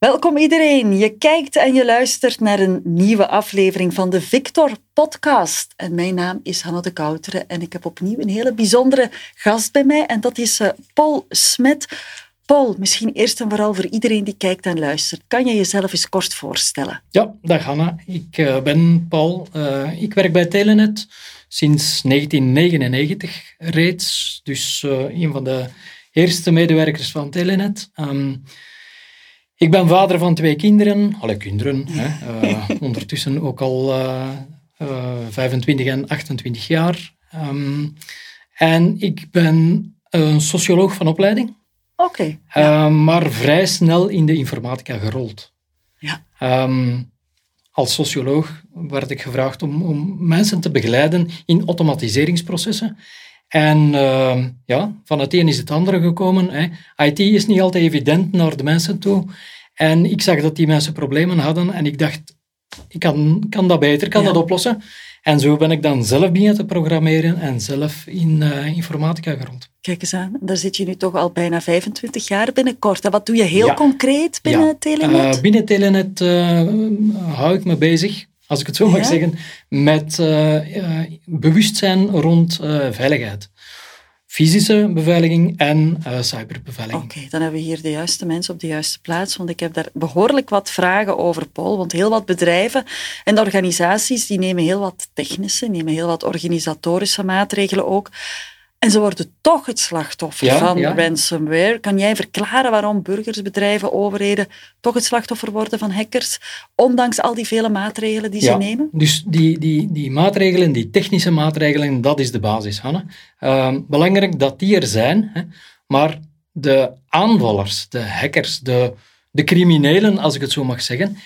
Welkom iedereen. Je kijkt en je luistert naar een nieuwe aflevering van de Victor Podcast. En mijn naam is Hanne de Kouteren en ik heb opnieuw een hele bijzondere gast bij mij en dat is uh, Paul Smet. Paul, misschien eerst en vooral voor iedereen die kijkt en luistert, kan je jezelf eens kort voorstellen? Ja, dag Hanna. Ik uh, ben Paul. Uh, ik werk bij Telenet sinds 1999 reeds, dus een van de eerste medewerkers van Telenet. Um, ik ben vader van twee kinderen, alle kinderen, hè, uh, ondertussen ook al uh, uh, 25 en 28 jaar. Um, en ik ben een socioloog van opleiding. Oké. Okay, maar vrij snel in de informatica gerold. Ja. Um, als socioloog werd ik gevraagd om, om mensen te begeleiden in automatiseringsprocessen. En uh, ja, van het een is het andere gekomen. Hè. IT is niet altijd evident naar de mensen toe. En ik zag dat die mensen problemen hadden en ik dacht, ik kan, kan dat beter, kan ja. dat oplossen. En zo ben ik dan zelf beginnen te programmeren en zelf in uh, informatica gerold. Kijk eens aan, daar zit je nu toch al bijna 25 jaar binnenkort. En wat doe je heel ja. concreet binnen ja. Telenet? Uh, binnen Telenet uh, hou ik me bezig, als ik het zo mag zeggen, met bewustzijn rond veiligheid fysische beveiliging en cyberbeveiliging. Oké, okay, dan hebben we hier de juiste mensen op de juiste plaats, want ik heb daar behoorlijk wat vragen over, Paul. Want heel wat bedrijven en organisaties die nemen heel wat technische, nemen heel wat organisatorische maatregelen ook. En ze worden toch het slachtoffer ja, van ja. ransomware. Kan jij verklaren waarom burgers, bedrijven, overheden toch het slachtoffer worden van hackers, ondanks al die vele maatregelen die ja, ze nemen? Dus die, die, die maatregelen, die technische maatregelen, dat is de basis, Hanne. Uh, belangrijk dat die er zijn, hè, maar de aanvallers, de hackers, de, de criminelen, als ik het zo mag zeggen,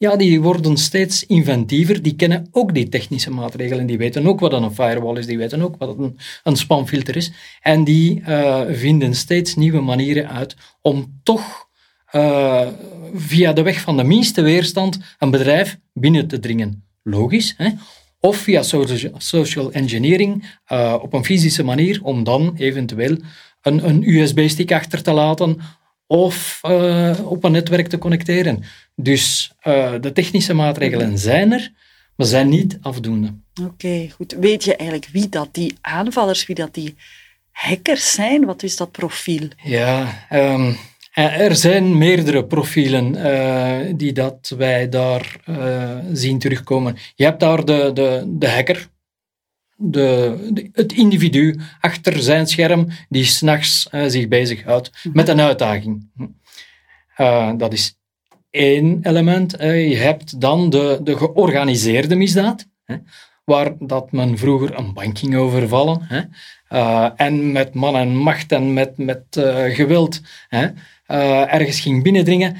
ja, die worden steeds inventiever. Die kennen ook die technische maatregelen. Die weten ook wat een firewall is. Die weten ook wat een, een spamfilter is. En die uh, vinden steeds nieuwe manieren uit om toch uh, via de weg van de minste weerstand een bedrijf binnen te dringen. Logisch, hè? Of via social engineering uh, op een fysische manier om dan eventueel een, een USB-stick achter te laten of uh, op een netwerk te connecteren. Dus uh, de technische maatregelen zijn er, maar zijn niet afdoende. Oké, okay, goed. Weet je eigenlijk wie dat die aanvallers, wie dat die hackers zijn? Wat is dat profiel? Ja, um, er zijn meerdere profielen uh, die dat wij daar zien terugkomen. Je hebt daar de, de, de hacker, de, de, het individu achter zijn scherm die s'nachts uh, zich bezighoudt -hmm. met een uitdaging. Uh, dat is één element. Je hebt dan de, de georganiseerde misdaad, hè, waar dat men vroeger een bank ging overvallen. Hè, en met man en macht en met, met geweld hè, ergens ging binnendringen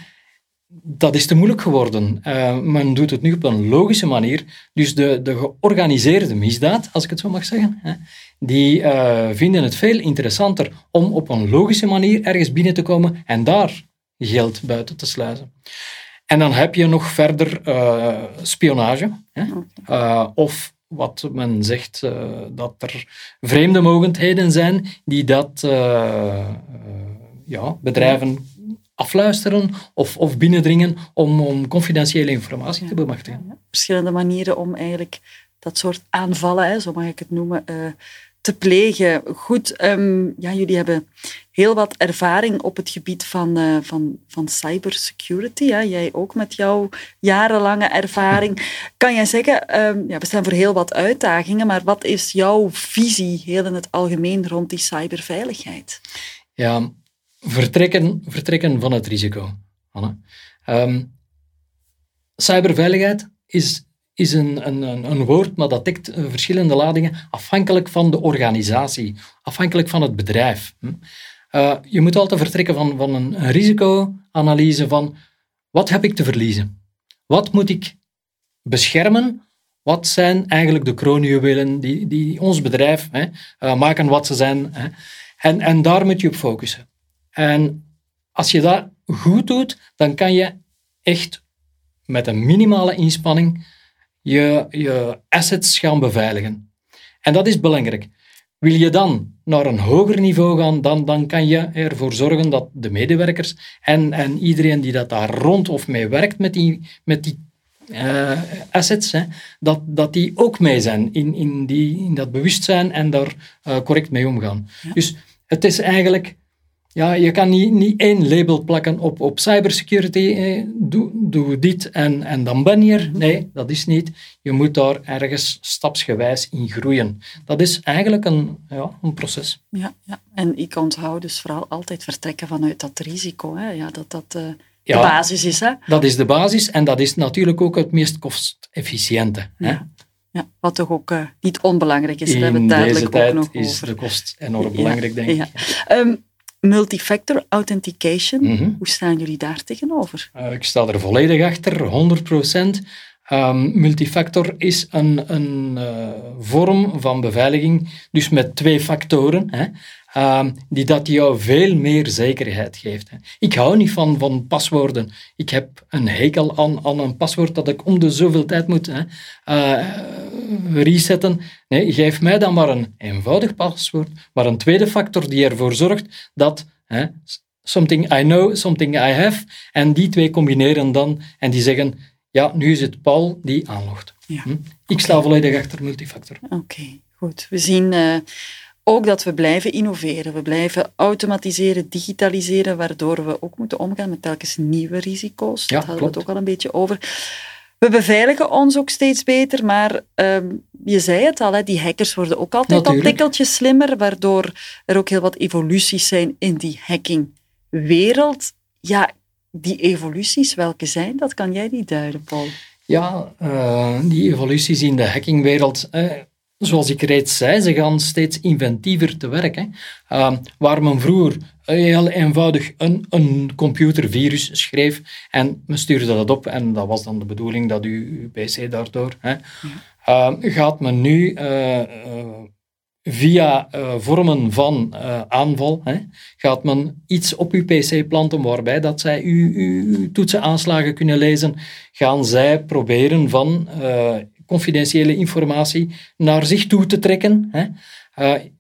dat is te moeilijk geworden. Uh, men doet het nu op een logische manier. Dus de, de georganiseerde misdaad, als ik het zo mag zeggen, hè, die uh, vinden het veel interessanter om op een logische manier ergens binnen te komen en daar geld buiten te sluizen. En dan heb je nog verder uh, spionage. Hè, of wat men zegt, dat er vreemde mogendheden zijn die dat ja, bedrijven afluisteren of, of binnendringen om, om confidentiële informatie te bemachtigen. Ja, verschillende manieren om eigenlijk dat soort aanvallen, hè, zo mag ik het noemen, uh, te plegen. Goed, um, ja, jullie hebben heel wat ervaring op het gebied van, uh, van, van cybersecurity. Ja. Jij ook met jouw jarenlange ervaring. Kan jij zeggen, um, ja, we staan voor heel wat uitdagingen, maar wat is jouw visie heel in het algemeen rond die cyberveiligheid? Ja, vertrekken, vertrekken van het risico. Um, cyberveiligheid is, is een, een, een woord, maar dat dekt verschillende ladingen afhankelijk van de organisatie, afhankelijk van het bedrijf. Uh, je moet altijd vertrekken van, van een, een risicoanalyse van wat heb ik te verliezen? Wat moet ik beschermen? Wat zijn eigenlijk de kroonjuwelen die, die ons bedrijf hè, uh, maken wat ze zijn? Hè? En, en daar moet je op focussen. En als je dat goed doet, dan kan je echt met een minimale inspanning je, je assets gaan beveiligen. En dat is belangrijk. Wil je dan naar een hoger niveau gaan, dan, dan kan je ervoor zorgen dat de medewerkers en, en iedereen die dat daar rond of mee werkt met die, met die uh, assets, hè, dat, dat die ook mee zijn in, in, die, in dat bewustzijn en daar uh, correct mee omgaan. Dus het is eigenlijk ja, je kan niet, niet één label plakken op, op cybersecurity. Eh, doe, doe dit en, en dan ben je er. Mhm. Nee, dat is niet. Je moet daar ergens stapsgewijs in groeien. Dat is eigenlijk een, ja, een proces. Ja, ja, en ik onthoud dus vooral altijd vertrekken vanuit dat risico. Hè. Ja, dat dat uh, de basis is. Hè. Dat is de basis en dat is natuurlijk ook het meest kostefficiënte. Hè. Ja, wat toch ook uh, niet onbelangrijk is. In deze tijd is de kost enorm belangrijk, denk ik. Um, multifactor authentication, mhm. hoe staan jullie daar tegenover? Uh, ik sta er volledig achter, 100%. Um, multifactor is een, een uh, vorm van beveiliging, dus met twee factoren. Hè. Ehm, die dat jou veel meer zekerheid geeft. Ik hou niet van, van paswoorden. Ik heb een hekel aan, aan een paswoord dat ik om de zoveel tijd moet hè, uh, resetten. Geef mij dan maar een eenvoudig paswoord, maar een tweede factor die ervoor zorgt dat hè, something I know, something I have, en die twee combineren dan en die zeggen, ja, nu is het Paul die aanlogt. Ja. Hm? Ik sta volledig achter multifactor. Oké, goed. We zien... Uh, ook dat we blijven innoveren. We blijven automatiseren, digitaliseren, waardoor we ook moeten omgaan met telkens nieuwe risico's. Ja, Daar hadden we het ook al een beetje over. We beveiligen ons ook steeds beter, maar ehm, je zei het al, hè, die hackers worden ook altijd al tikkeltjes slimmer, waardoor er ook heel wat evoluties zijn in die hackingwereld. Ja, die evoluties, welke zijn dat? Kan jij die duiden, Paul? Ja, uh, die evoluties in de hackingwereld zoals ik reeds zei, ze gaan steeds inventiever te werk. Hè. Uh, waar men vroeger heel eenvoudig een, een computervirus schreef en men stuurde dat op en dat was dan de bedoeling dat uw, PC daardoor... Hè, uh, gaat men nu via uh, vormen van uh, aanval, hè, gaat men iets op uw PC planten waarbij dat zij uw, uw toetsenaanslagen kunnen lezen, gaan zij proberen van uh, confidentiële informatie naar zich toe te trekken. Hè.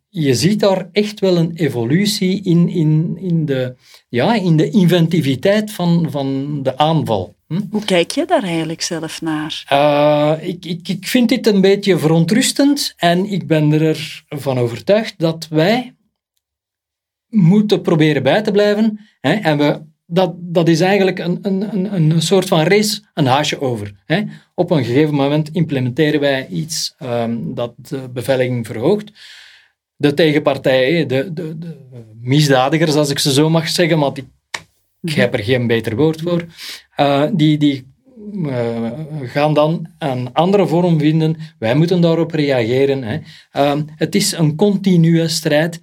Je ziet daar echt wel een evolutie in, in, in, de, ja, in de inventiviteit van, van de aanval. Hm? Hoe kijk je daar eigenlijk zelf naar? Uh, ik, ik, ik vind dit een beetje verontrustend en ik ben ervan overtuigd dat wij moeten proberen bij te blijven hè, en we dat, dat is eigenlijk een, een, een soort van race, een haasje over. Hè. Op een gegeven moment implementeren wij iets um, dat de beveiliging verhoogt. De tegenpartijen, de, de, de, misdadigers, als ik ze zo mag zeggen, want ik, ik heb er geen beter woord voor, uh, die, die uh, gaan dan een andere vorm vinden. Wij moeten daarop reageren. Hè. Uh, het is een continue strijd.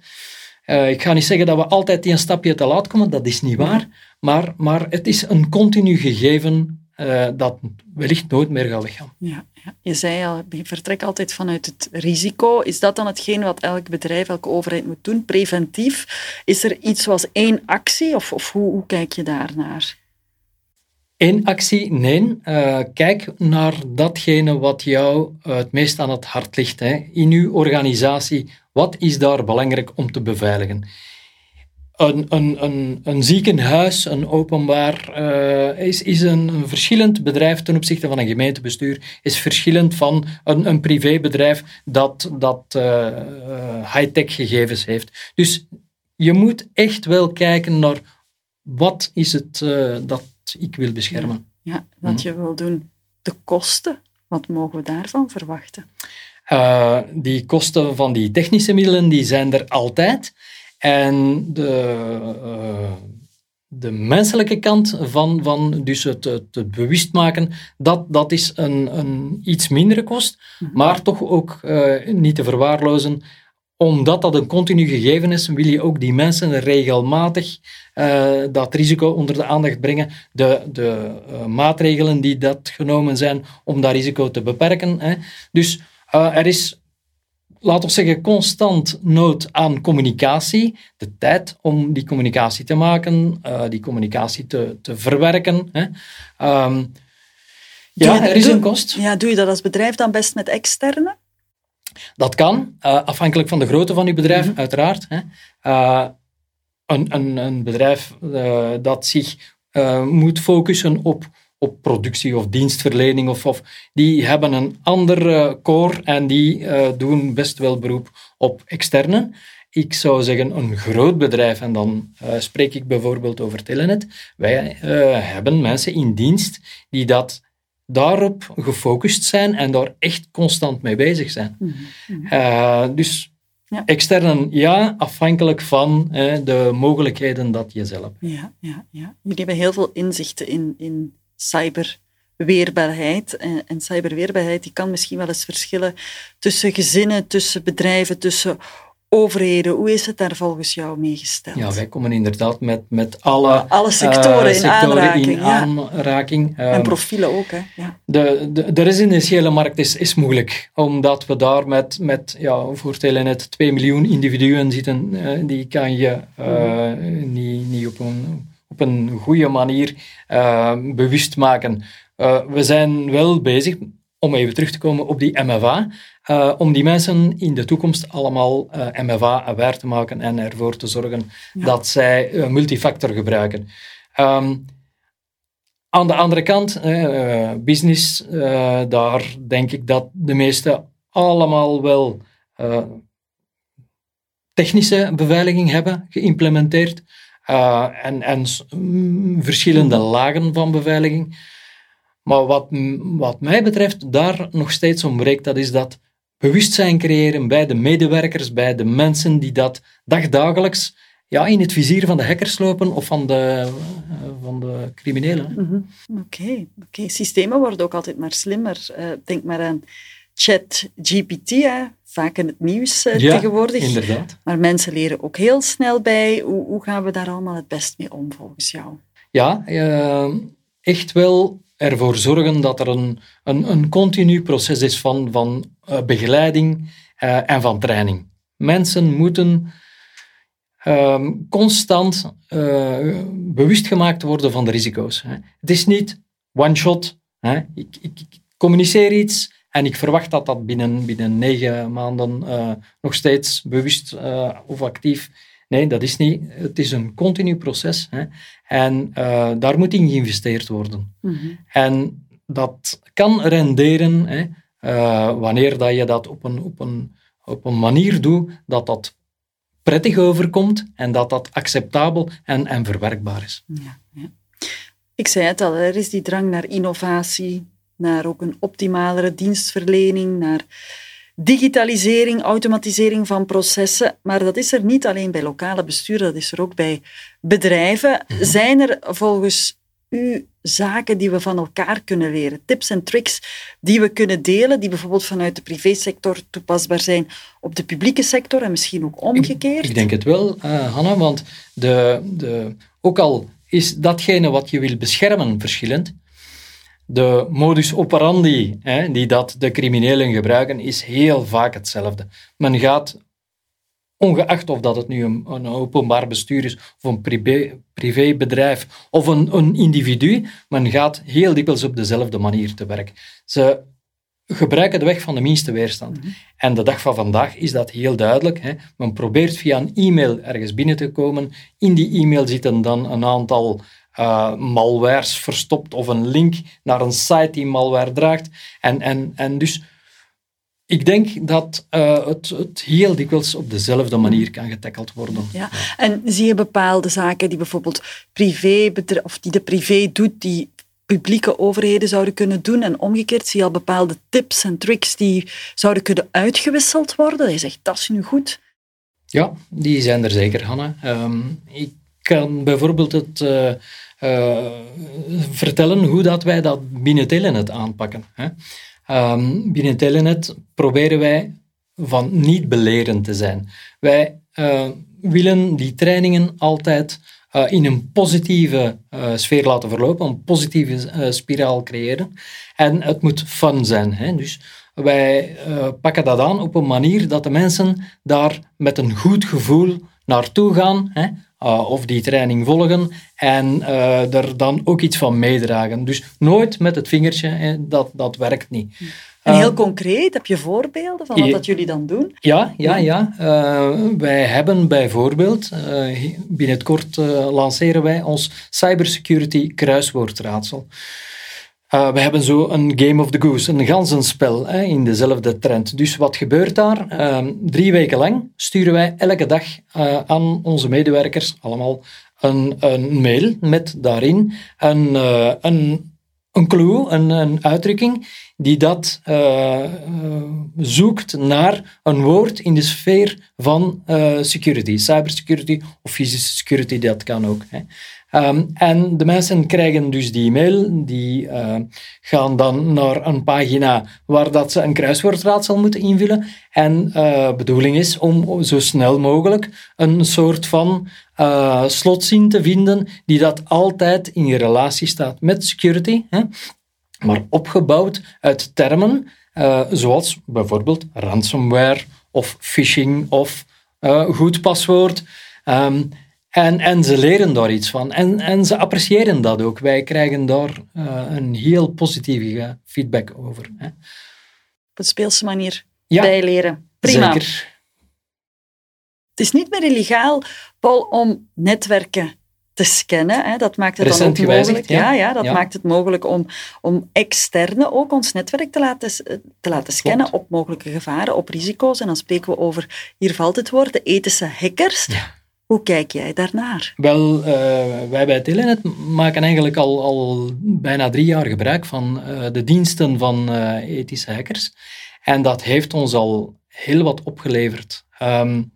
Uh, ik ga niet zeggen dat we altijd een stapje te laat komen, dat is niet waar. Maar, maar het is een continu gegeven uh, dat wellicht nooit meer gaat weggaan. Ja, ja, je zei al, je vertrekt altijd vanuit het risico. Is dat dan hetgeen wat elk bedrijf, elke overheid moet doen? Preventief? Is er iets zoals één actie of, of hoe, hoe kijk je daarnaar? Eén actie? Nee. Uh, kijk naar datgene wat jou het meest aan het hart ligt. Hè. In uw organisatie, wat is daar belangrijk om te beveiligen? Een, een, een, een ziekenhuis, een openbaar, uh, is, is een, een, verschillend bedrijf ten opzichte van een gemeentebestuur, is verschillend van een, een privébedrijf dat, dat uh, high-tech gegevens heeft. Dus je moet echt wel kijken naar wat is het uh, dat ik wil beschermen. Ja, wat hm? je wil doen. De kosten, wat mogen we daarvan verwachten? die kosten van die technische middelen, die zijn er altijd. En de, uh, de menselijke kant van, van dus het, het, bewust maken, dat, dat is een, een iets mindere kost, mhm. maar toch ook uh, niet te verwaarlozen. Omdat dat een continu gegeven is, wil je ook die mensen regelmatig uh, dat risico onder de aandacht brengen. De, de maatregelen die dat genomen zijn om dat risico te beperken. Hè. Dus er is laten we zeggen, constant nood aan communicatie. De tijd om die communicatie te maken, uh, die communicatie te, te verwerken. Hè. Um, ja, er is een kost. Ja, doe je dat als bedrijf dan best met externe? Dat kan, afhankelijk van de grootte van je bedrijf, mhm. uiteraard. Hè. Een, een, een, bedrijf dat zich moet focussen op op productie of dienstverlening. Of, of die hebben een andere core en die uh, doen best wel beroep op externe. Ik zou zeggen een groot bedrijf, en dan uh, spreek ik bijvoorbeeld over Telenet. Wij hebben mensen in dienst die dat daarop gefocust zijn en daar echt constant mee bezig zijn. Mm -hmm. dus ja. Externen, ja, afhankelijk van de mogelijkheden dat je zelf hebt. Ja, ja, ja. Jullie hebben heel veel inzichten in, in cyberweerbaarheid. En, en cyberweerbaarheid die kan misschien wel eens verschillen tussen gezinnen, tussen bedrijven, tussen overheden. Hoe is het daar volgens jou mee gesteld? Ja, wij komen inderdaad met, met alle, alle sectoren, in aanraking. In aanraking. en ehm, profielen ook. Hè? Ja. De, de, de residentiële markt is, is moeilijk, omdat we daar met, met ja, voor Telenet 2 miljoen individuen zitten. Uh, die kan je uh, niet, niet op een op een goede manier uh, bewust maken. Uh, we zijn wel bezig, om even terug te komen op die MFA, uh, om die mensen in de toekomst allemaal MFA-aware te maken en ervoor te zorgen dat zij multifactor gebruiken. Um, aan de andere kant, business, daar denk ik dat de meesten allemaal wel technische beveiliging hebben geïmplementeerd. Uh, en, en verschillende lagen van beveiliging. Maar wat, wat mij betreft daar nog steeds ontbreekt, dat is dat bewustzijn creëren bij de medewerkers, bij de mensen die dat dagdagelijks ja, in het vizier van de hackers lopen of van de, uh, van de criminelen. Mhm. Oké, oké. systemen worden ook altijd maar slimmer. Uh, denk maar aan ChatGPT, vaak in het nieuws uh, ja, tegenwoordig. Inderdaad. Maar mensen leren ook heel snel bij. Hoe, hoe gaan we daar allemaal het best mee om, volgens jou? Ja, uh, echt wel ervoor zorgen dat er een, een, een continu proces is van, van uh, begeleiding uh, en van training. Mensen moeten ehm, constant bewust gemaakt worden van de risico's. Hè. Het is niet one shot. Hè. Ik, ik, ik communiceer iets en ik verwacht dat dat binnen, binnen negen maanden uh, nog steeds bewust uh, of actief. Nee, dat is niet. Het is een continu proces. Hè. En uh, daar moet in geïnvesteerd worden. Mm -hmm. En dat kan renderen hè, wanneer dat je dat op een, op, een, op een manier doet dat dat prettig overkomt en dat dat acceptabel en, en verwerkbaar is. Ja, ja. Ik zei het al, er is die drang naar innovatie, naar ook een optimalere dienstverlening, naar digitalisering, automatisering van processen. Maar dat is er niet alleen bij lokale besturen, dat is er ook bij bedrijven. Mhm. Zijn er volgens u zaken die we van elkaar kunnen leren? Tips en tricks die we kunnen delen, die bijvoorbeeld vanuit de privésector toepasbaar zijn op de publieke sector en misschien ook omgekeerd? Ik, ik denk het wel, uh, Hanna, want de, de, ook al is datgene wat je wil beschermen verschillend, de modus operandi hè, die dat de criminelen gebruiken, is heel vaak hetzelfde. Men gaat, ongeacht of dat het nu een, een openbaar bestuur is, of een privé, privébedrijf, of een, een individu, men gaat heel dikwijls op dezelfde manier te werk. Ze gebruiken de weg van de minste weerstand. Mhm. En de dag van vandaag is dat heel duidelijk. Hè. Men probeert via een e-mail ergens binnen te komen. In die e-mail zitten dan een aantal uh, malwares verstopt of een link naar een site die malware draagt. En, en, en dus ik denk dat uh, het, het heel dikwijls op dezelfde manier kan getackeld worden. Ja. En zie je bepaalde zaken die bijvoorbeeld privé of die de privé doet, die publieke overheden zouden kunnen doen en omgekeerd zie je al bepaalde tips en tricks die zouden kunnen uitgewisseld worden? Je zegt, dat is nu goed. Ja, die zijn er zeker, Hanna. Um, ik kan bijvoorbeeld het... Uh, uh, vertellen hoe dat wij dat binnen Telenet aanpakken. Hè. Um, binnen Telenet proberen wij van niet belerend te zijn. Wij uh, willen die trainingen altijd in een positieve sfeer laten verlopen, een positieve spiraal creëren. En het moet fun zijn. Hè. Dus wij pakken dat aan op een manier dat de mensen daar met een goed gevoel naartoe gaan. Hè uh, of die training volgen en uh, er dan ook iets van meedragen. Dus nooit met het vingertje, hè, dat, dat werkt niet. En heel concreet, heb je voorbeelden van wat dat jullie dan doen? Ja, ja, ja. wij hebben bijvoorbeeld, binnenkort lanceren wij ons cybersecurity kruiswoordraadsel. Uh, we hebben zo een Game of the Goose, een ganzenspel hè, in dezelfde trend. Dus wat gebeurt daar? Uh, drie weken lang sturen wij elke dag uh, aan onze medewerkers allemaal een, een mail met daarin een, uh, een, een clue, een, een uitdrukking die dat zoekt naar een woord in de sfeer van security, cybersecurity of fysische security, dat kan ook. Hè. Um, en de mensen krijgen dus die e-mail, die gaan dan naar een pagina waar dat ze een kruiswoordraadsel moeten invullen. En uh, bedoeling is om zo snel mogelijk een soort van slotzin te vinden die dat altijd in relatie staat met security, hè, maar opgebouwd uit termen zoals bijvoorbeeld ransomware of phishing of goed paswoord. Um, en, en ze leren daar iets van. En, en ze appreciëren dat ook. Wij krijgen daar uh, een heel positieve feedback over. Hè. Op een speelse manier ja, bijleren. Prima. Zeker. Het is niet meer illegaal, Paul, om netwerken te scannen. Hè. Dat maakt het dan ook mogelijk. Ja, ja, dat maakt het mogelijk om, om externe ook ons netwerk te laten, te laten scannen op mogelijke gevaren, op risico's. En dan spreken we over, hier valt het woord, de ethische hackers. Ja. Hoe kijk jij daarnaar? Wel, uh, wij bij Telenet maken eigenlijk al, al bijna drie jaar gebruik van uh, de diensten van uh, ethische hackers. En dat heeft ons al heel wat opgeleverd. Um,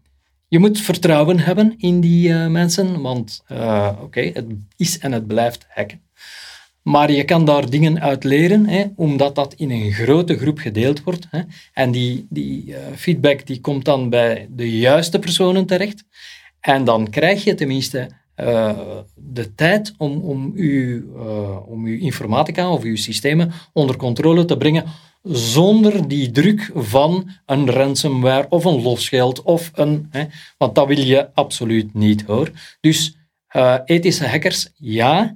je moet vertrouwen hebben in die mensen, want oké, het is en het blijft hacken. Maar je kan daar dingen uit leren, hè, omdat dat in een grote groep gedeeld wordt. Hè. En die, die feedback die komt dan bij de juiste personen terecht. En dan krijg je tenminste uh, de tijd om, om, uw, uh, om uw informatica of uw systemen onder controle te brengen zonder die druk van een ransomware of een losgeld of een... Hè, want dat wil je absoluut niet, hoor. Dus uh, ethische hackers, ja,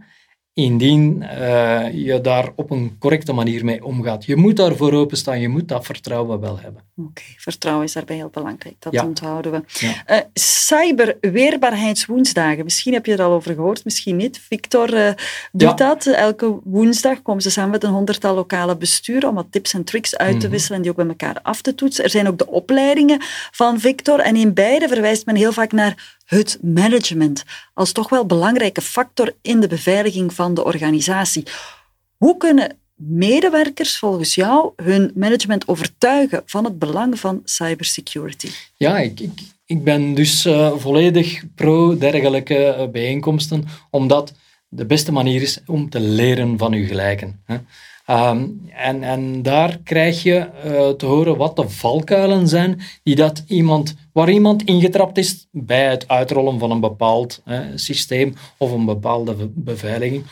indien uh, je daar op een correcte manier mee omgaat. Je moet daarvoor openstaan, je moet dat vertrouwen wel hebben. Oké, vertrouwen is daarbij heel belangrijk, dat onthouden we. Ja. Uh, cyberweerbaarheidswoensdagen, misschien heb je er al over gehoord, misschien niet. Victor uh, doet dat. Elke woensdag komen ze samen met een honderdtal lokale besturen om wat tips en tricks uit te mhm. wisselen en die ook bij elkaar af te toetsen. Er zijn ook de opleidingen van Victor en in beide verwijst men heel vaak naar het management als toch wel belangrijke factor in de beveiliging van de organisatie. Hoe kunnen medewerkers volgens jou hun management overtuigen van het belang van cybersecurity? Ja, ik, ik, ik ben dus uh, volledig pro dergelijke uh, bijeenkomsten, omdat de beste manier is om te leren van uw gelijken. Hè. Um, en, en daar krijg je uh, te horen wat de valkuilen zijn die dat iemand, waar iemand ingetrapt is bij het uitrollen van een bepaald systeem of een bepaalde beveiliging.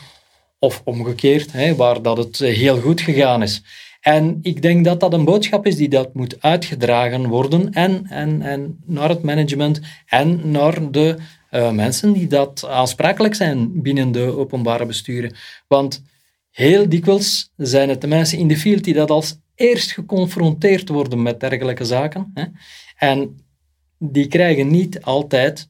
Of omgekeerd, hè, waar dat het heel goed gegaan is. En ik denk dat dat een boodschap is die dat moet uitgedragen worden en, en, en naar het management en naar de uh, mensen die dat aansprakelijk zijn binnen de openbare besturen. Want Heel dikwijls zijn het de mensen in de field die dat als eerst geconfronteerd worden met dergelijke zaken. Hè? En die krijgen niet altijd,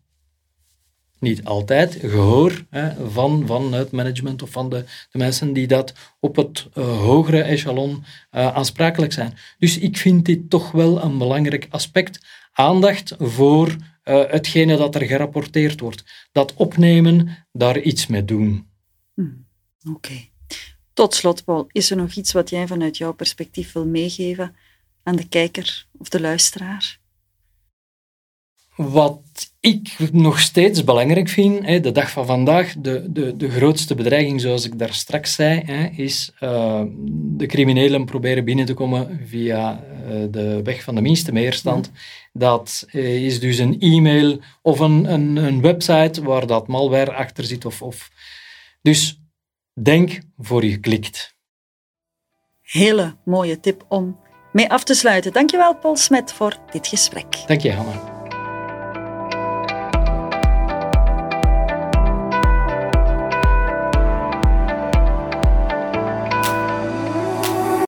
niet altijd gehoor hè, van, van het management of van de, de mensen die dat op het uh, hogere echelon uh, aansprakelijk zijn. Dus ik vind dit toch wel een belangrijk aspect. Aandacht voor uh, hetgene dat er gerapporteerd wordt. Dat opnemen, daar iets mee doen. Hmm, Oké. Tot slot, Paul, is er nog iets wat jij vanuit jouw perspectief wil meegeven aan de kijker of de luisteraar? Wat ik nog steeds belangrijk vind, de dag van vandaag, de, de, de grootste bedreiging, zoals ik daar straks zei, is uh, de criminelen proberen binnen te komen via uh, de weg van de minste meerstand. Dat uh, is dus een e-mail of een, een, een, website waar dat malware achter zit. Of, of. Dus Denk voor je klikt. Hele mooie tip om mee af te sluiten. Dankjewel, Paul Smet, voor dit gesprek. Dank je, Hanna.